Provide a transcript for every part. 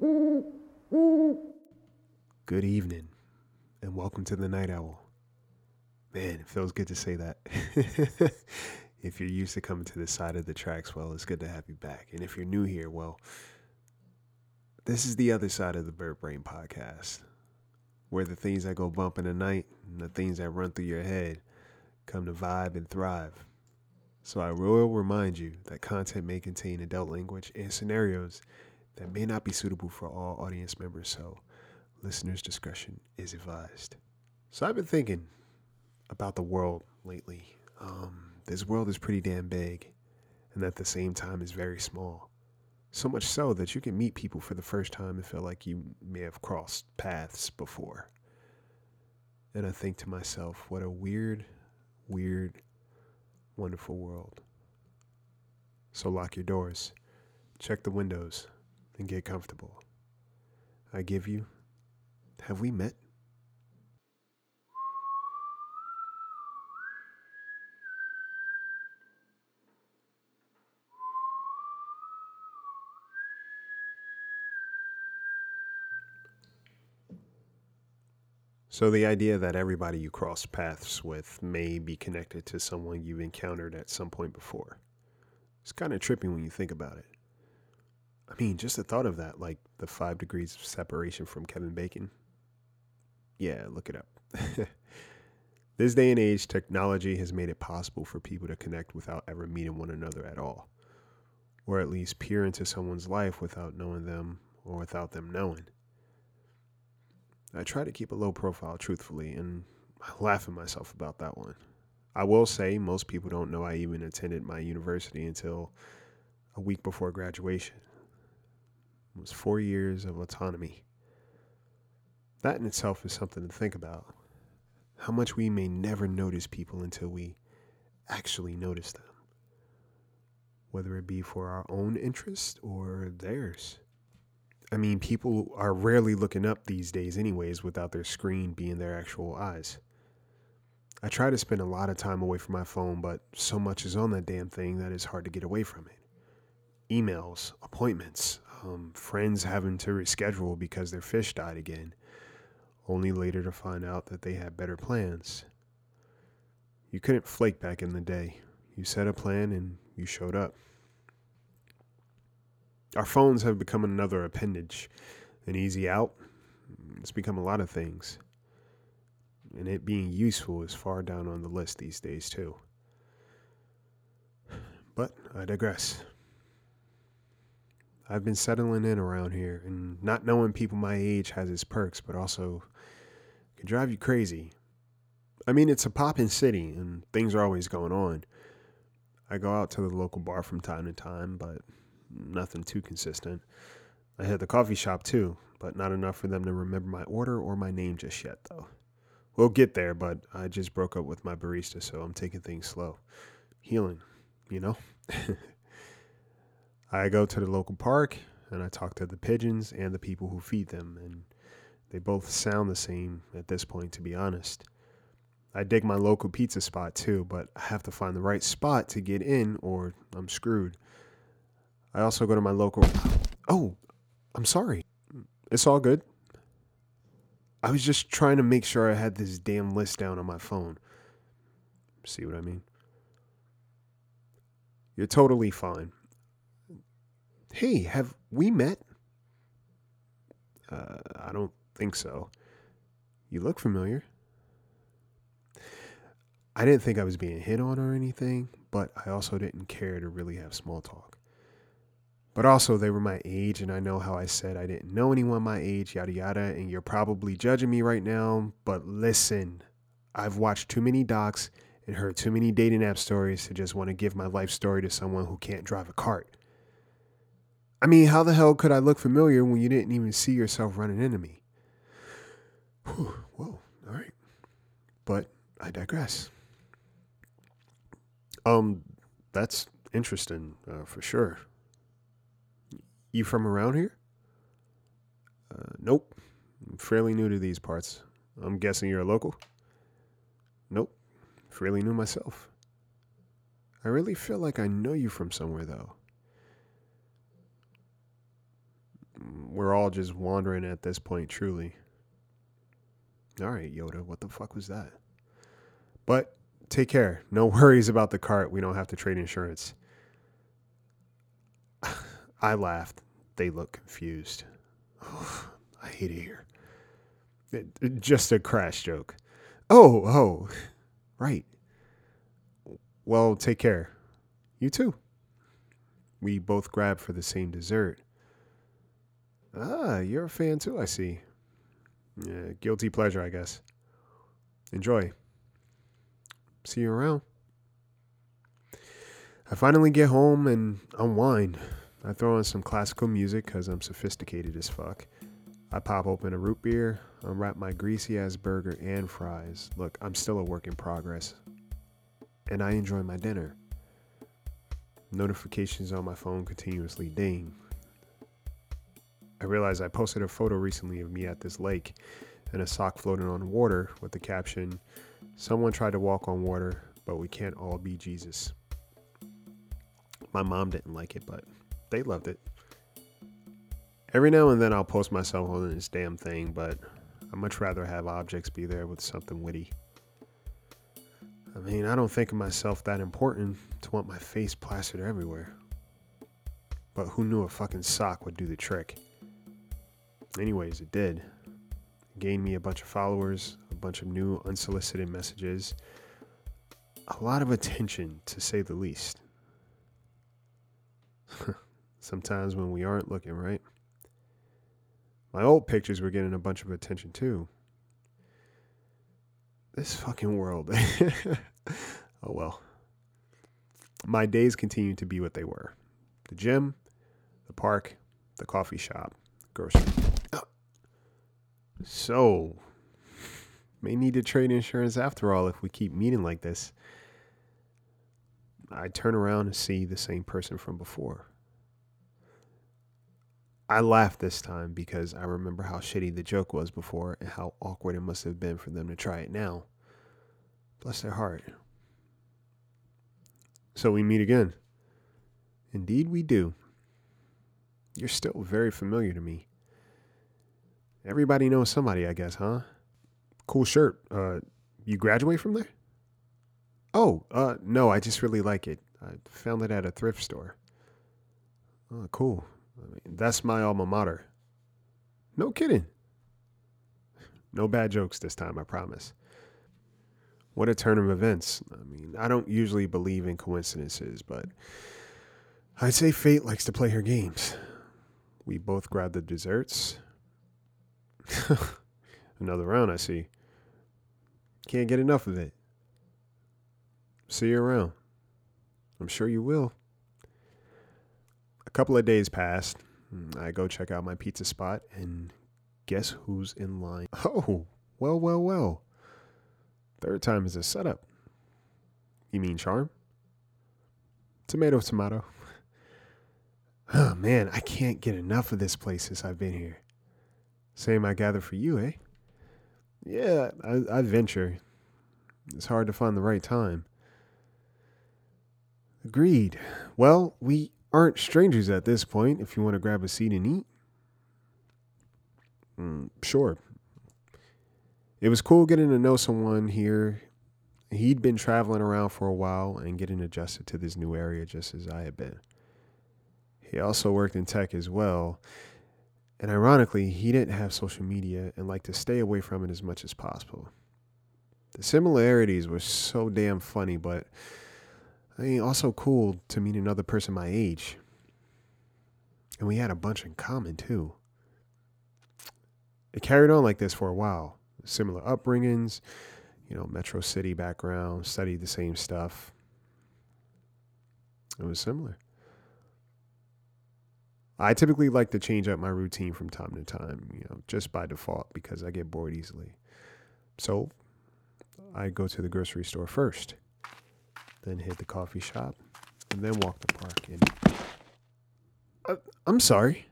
Good evening, and welcome to the Night Owl. Man, it feels good to say that. if you're used to coming to this side of the tracks, well, it's good to have you back. And if you're new here, well, this is the other side of the Bird Brain podcast, where the things that go bump in the night and the things that run through your head come to vibe and thrive. So I will remind you that content may contain adult language and scenarios that may not be suitable for all audience members, so listeners' discretion is advised. So I've been thinking about the world lately. Um, this world is pretty damn big, and at the same time is very small. So much so that you can meet people for the first time and feel like you may have crossed paths before. And I think to myself, what a weird, weird, wonderful world. So lock your doors, check the windows, and get comfortable. I give you, have we met? So, the idea that everybody you cross paths with may be connected to someone you've encountered at some point before. It's kind of trippy when you think about it. I mean, just the thought of that, like the five degrees of separation from Kevin Bacon. Yeah, look it up. this day and age, technology has made it possible for people to connect without ever meeting one another at all, or at least peer into someone's life without knowing them or without them knowing. I try to keep a low profile, truthfully, and I laugh at myself about that one. I will say most people don't know I even attended my university until a week before graduation. Was four years of autonomy. That in itself is something to think about. How much we may never notice people until we actually notice them, whether it be for our own interest or theirs. I mean, people are rarely looking up these days, anyways, without their screen being their actual eyes. I try to spend a lot of time away from my phone, but so much is on that damn thing that it's hard to get away from it. Emails, appointments, um, friends having to reschedule because their fish died again, only later to find out that they had better plans. You couldn't flake back in the day. You set a plan and you showed up. Our phones have become another appendage, an easy out. It's become a lot of things. And it being useful is far down on the list these days, too. But I digress. I've been settling in around here, and not knowing people my age has its perks, but also can drive you crazy. I mean, it's a poppin' city, and things are always going on. I go out to the local bar from time to time, but nothing too consistent. I hit the coffee shop too, but not enough for them to remember my order or my name just yet, though. We'll get there, but I just broke up with my barista, so I'm taking things slow. Healing, you know? I go to the local park and I talk to the pigeons and the people who feed them, and they both sound the same at this point, to be honest. I dig my local pizza spot too, but I have to find the right spot to get in or I'm screwed. I also go to my local. Oh, I'm sorry. It's all good. I was just trying to make sure I had this damn list down on my phone. See what I mean? You're totally fine. Hey, have we met? Uh, I don't think so. You look familiar. I didn't think I was being hit on or anything, but I also didn't care to really have small talk. But also, they were my age, and I know how I said I didn't know anyone my age, yada yada, and you're probably judging me right now. But listen, I've watched too many docs and heard too many dating app stories to just want to give my life story to someone who can't drive a cart. I mean, how the hell could I look familiar when you didn't even see yourself running into me? Whew, whoa, all right. But I digress. Um, that's interesting uh, for sure. You from around here? Uh, nope. I'm fairly new to these parts. I'm guessing you're a local? Nope. Fairly new myself. I really feel like I know you from somewhere, though. We're all just wandering at this point, truly. All right, Yoda, what the fuck was that? But take care. No worries about the cart. We don't have to trade insurance. I laughed. They looked confused. I hate it here. It, it, just a crash joke. Oh, oh, right. Well, take care. You too. We both grabbed for the same dessert. Ah, you're a fan too, I see. Yeah, guilty pleasure, I guess. Enjoy. See you around. I finally get home and unwind. I throw on some classical music because I'm sophisticated as fuck. I pop open a root beer, unwrap my greasy ass burger and fries. Look, I'm still a work in progress. And I enjoy my dinner. Notifications on my phone continuously ding. I realized I posted a photo recently of me at this lake and a sock floating on water with the caption, Someone tried to walk on water, but we can't all be Jesus. My mom didn't like it, but they loved it. Every now and then I'll post myself holding this damn thing, but I'd much rather have objects be there with something witty. I mean, I don't think of myself that important to want my face plastered everywhere. But who knew a fucking sock would do the trick? Anyways, it did. Gained me a bunch of followers, a bunch of new unsolicited messages, a lot of attention, to say the least. Sometimes when we aren't looking right. My old pictures were getting a bunch of attention too. This fucking world. oh well. My days continue to be what they were the gym, the park, the coffee shop, grocery. So, may need to trade insurance after all if we keep meeting like this. I turn around and see the same person from before. I laugh this time because I remember how shitty the joke was before and how awkward it must have been for them to try it now. Bless their heart. So we meet again. Indeed, we do. You're still very familiar to me. Everybody knows somebody, I guess, huh? Cool shirt. Uh, you graduate from there? Oh, uh, no, I just really like it. I found it at a thrift store. Oh, cool. I mean, that's my alma mater. No kidding. No bad jokes this time, I promise. What a turn of events. I mean, I don't usually believe in coincidences, but I'd say fate likes to play her games. We both grab the desserts, Another round, I see. Can't get enough of it. See you around. I'm sure you will. A couple of days passed. Hmm, I go check out my pizza spot, and guess who's in line? Oh, well, well, well. Third time is a setup. You mean charm? Tomato, tomato. Oh man, I can't get enough of this place since I've been here. Same I gather for you, eh? Yeah, I, I venture. It's hard to find the right time. Agreed. Well, we aren't strangers at this point if you want to grab a seat and eat. Mm, sure. It was cool getting to know someone here. He'd been traveling around for a while and getting adjusted to this new area just as I had been. He also worked in tech as well, and ironically, he didn't have social media and liked to stay away from it as much as possible. The similarities were so damn funny, but I mean, also cool to meet another person my age. And we had a bunch in common too. It carried on like this for a while. Similar upbringings, you know, Metro City background, studied the same stuff. It was similar. I typically like to change up my routine from time to time, you know, just by default because I get bored easily. So I go to the grocery store first, then hit the coffee shop, and then walk the park. And uh, I'm sorry.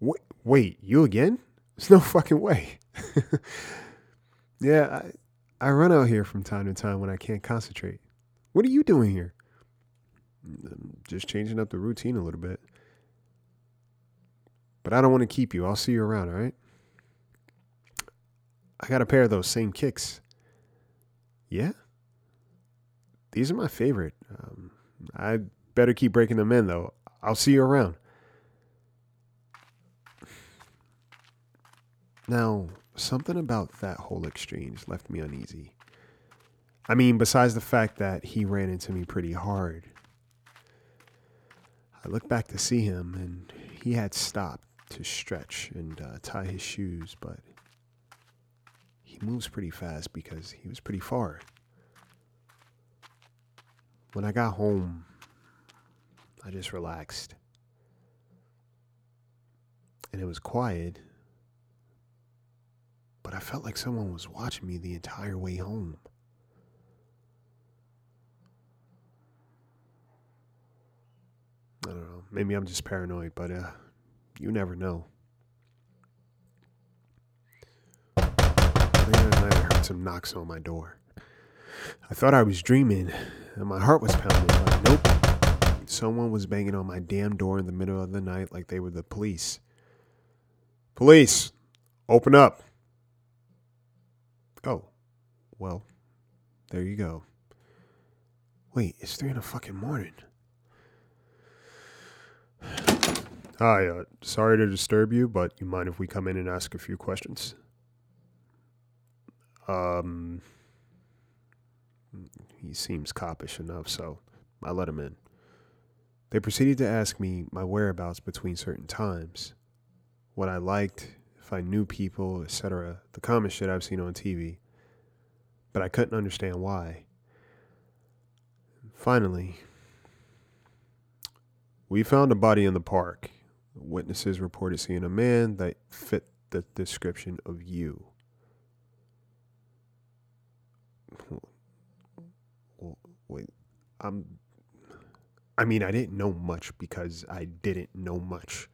Wait, wait, you again? There's no fucking way. yeah, I, I run out here from time to time when I can't concentrate. What are you doing here? Mm, just changing up the routine a little bit. But I don't want to keep you. I'll see you around, all right? I got a pair of those same kicks. Yeah? These are my favorite. Um, I better keep breaking them in, though. I'll see you around. Now, something about that whole exchange left me uneasy. I mean, besides the fact that he ran into me pretty hard, I looked back to see him, and he had stopped to stretch and uh, tie his shoes, but he moves pretty fast because he was pretty far. When I got home, I just relaxed. And it was quiet, but I felt like someone was watching me the entire way home. I don't know. Maybe I'm just paranoid, but uh, you never know. Later that night, I heard some knocks on my door. I thought I was dreaming, and my heart was pounding, but nope. Someone was banging on my damn door in the middle of the night like they were the police. Police, open up. Oh, well, there you go. Wait, it's three in the fucking morning. Hi, uh, sorry to disturb you, but you mind if we come in and ask a few questions? Um, he seems coppish enough, so I let him in. They proceeded to ask me my whereabouts between certain times, what I liked, if I knew people, etc. The common shit I've seen on TV. But I couldn't understand why. Finally, we found a body in the park. Witnesses reported seeing a man that fit the description of you. Wait, I'm. I mean, I didn't know much because I didn't know much.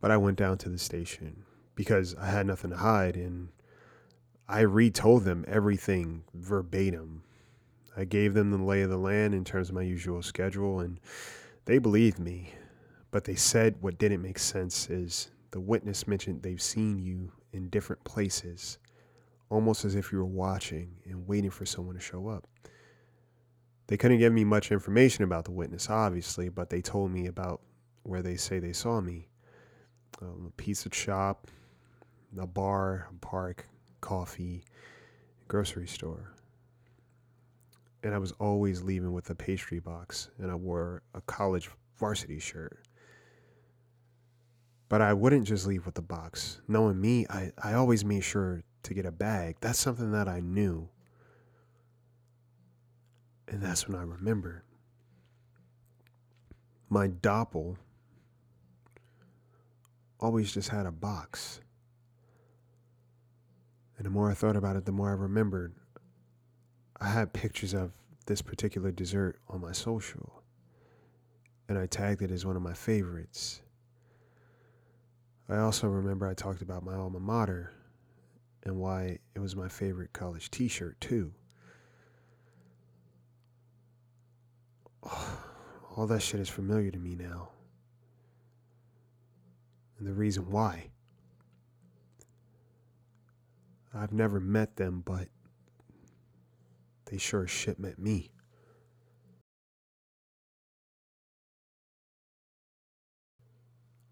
But I went down to the station because I had nothing to hide and I retold them everything verbatim. I gave them the lay of the land in terms of my usual schedule and they believed me. But they said what didn't make sense is the witness mentioned they've seen you in different places, almost as if you were watching and waiting for someone to show up. They couldn't give me much information about the witness, obviously, but they told me about where they say they saw me um, a pizza shop, a bar, a park, coffee, grocery store. And I was always leaving with a pastry box, and I wore a college varsity shirt. But I wouldn't just leave with the box. Knowing me, I, I always made sure to get a bag. That's something that I knew. And that's when I remembered. My doppel always just had a box. And the more I thought about it, the more I remembered. I had pictures of this particular dessert on my social, and I tagged it as one of my favorites. I also remember I talked about my alma mater and why it was my favorite college t shirt, too. All that shit is familiar to me now. And the reason why. I've never met them, but they sure as shit met me.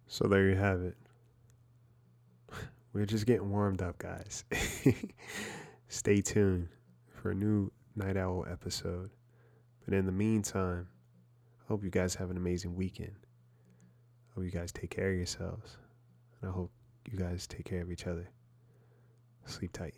So there you have it. We're just getting warmed up, guys. Stay tuned for a new Night Owl episode. But in the meantime, I hope you guys have an amazing weekend. I hope you guys take care of yourselves. And I hope you guys take care of each other. Sleep tight.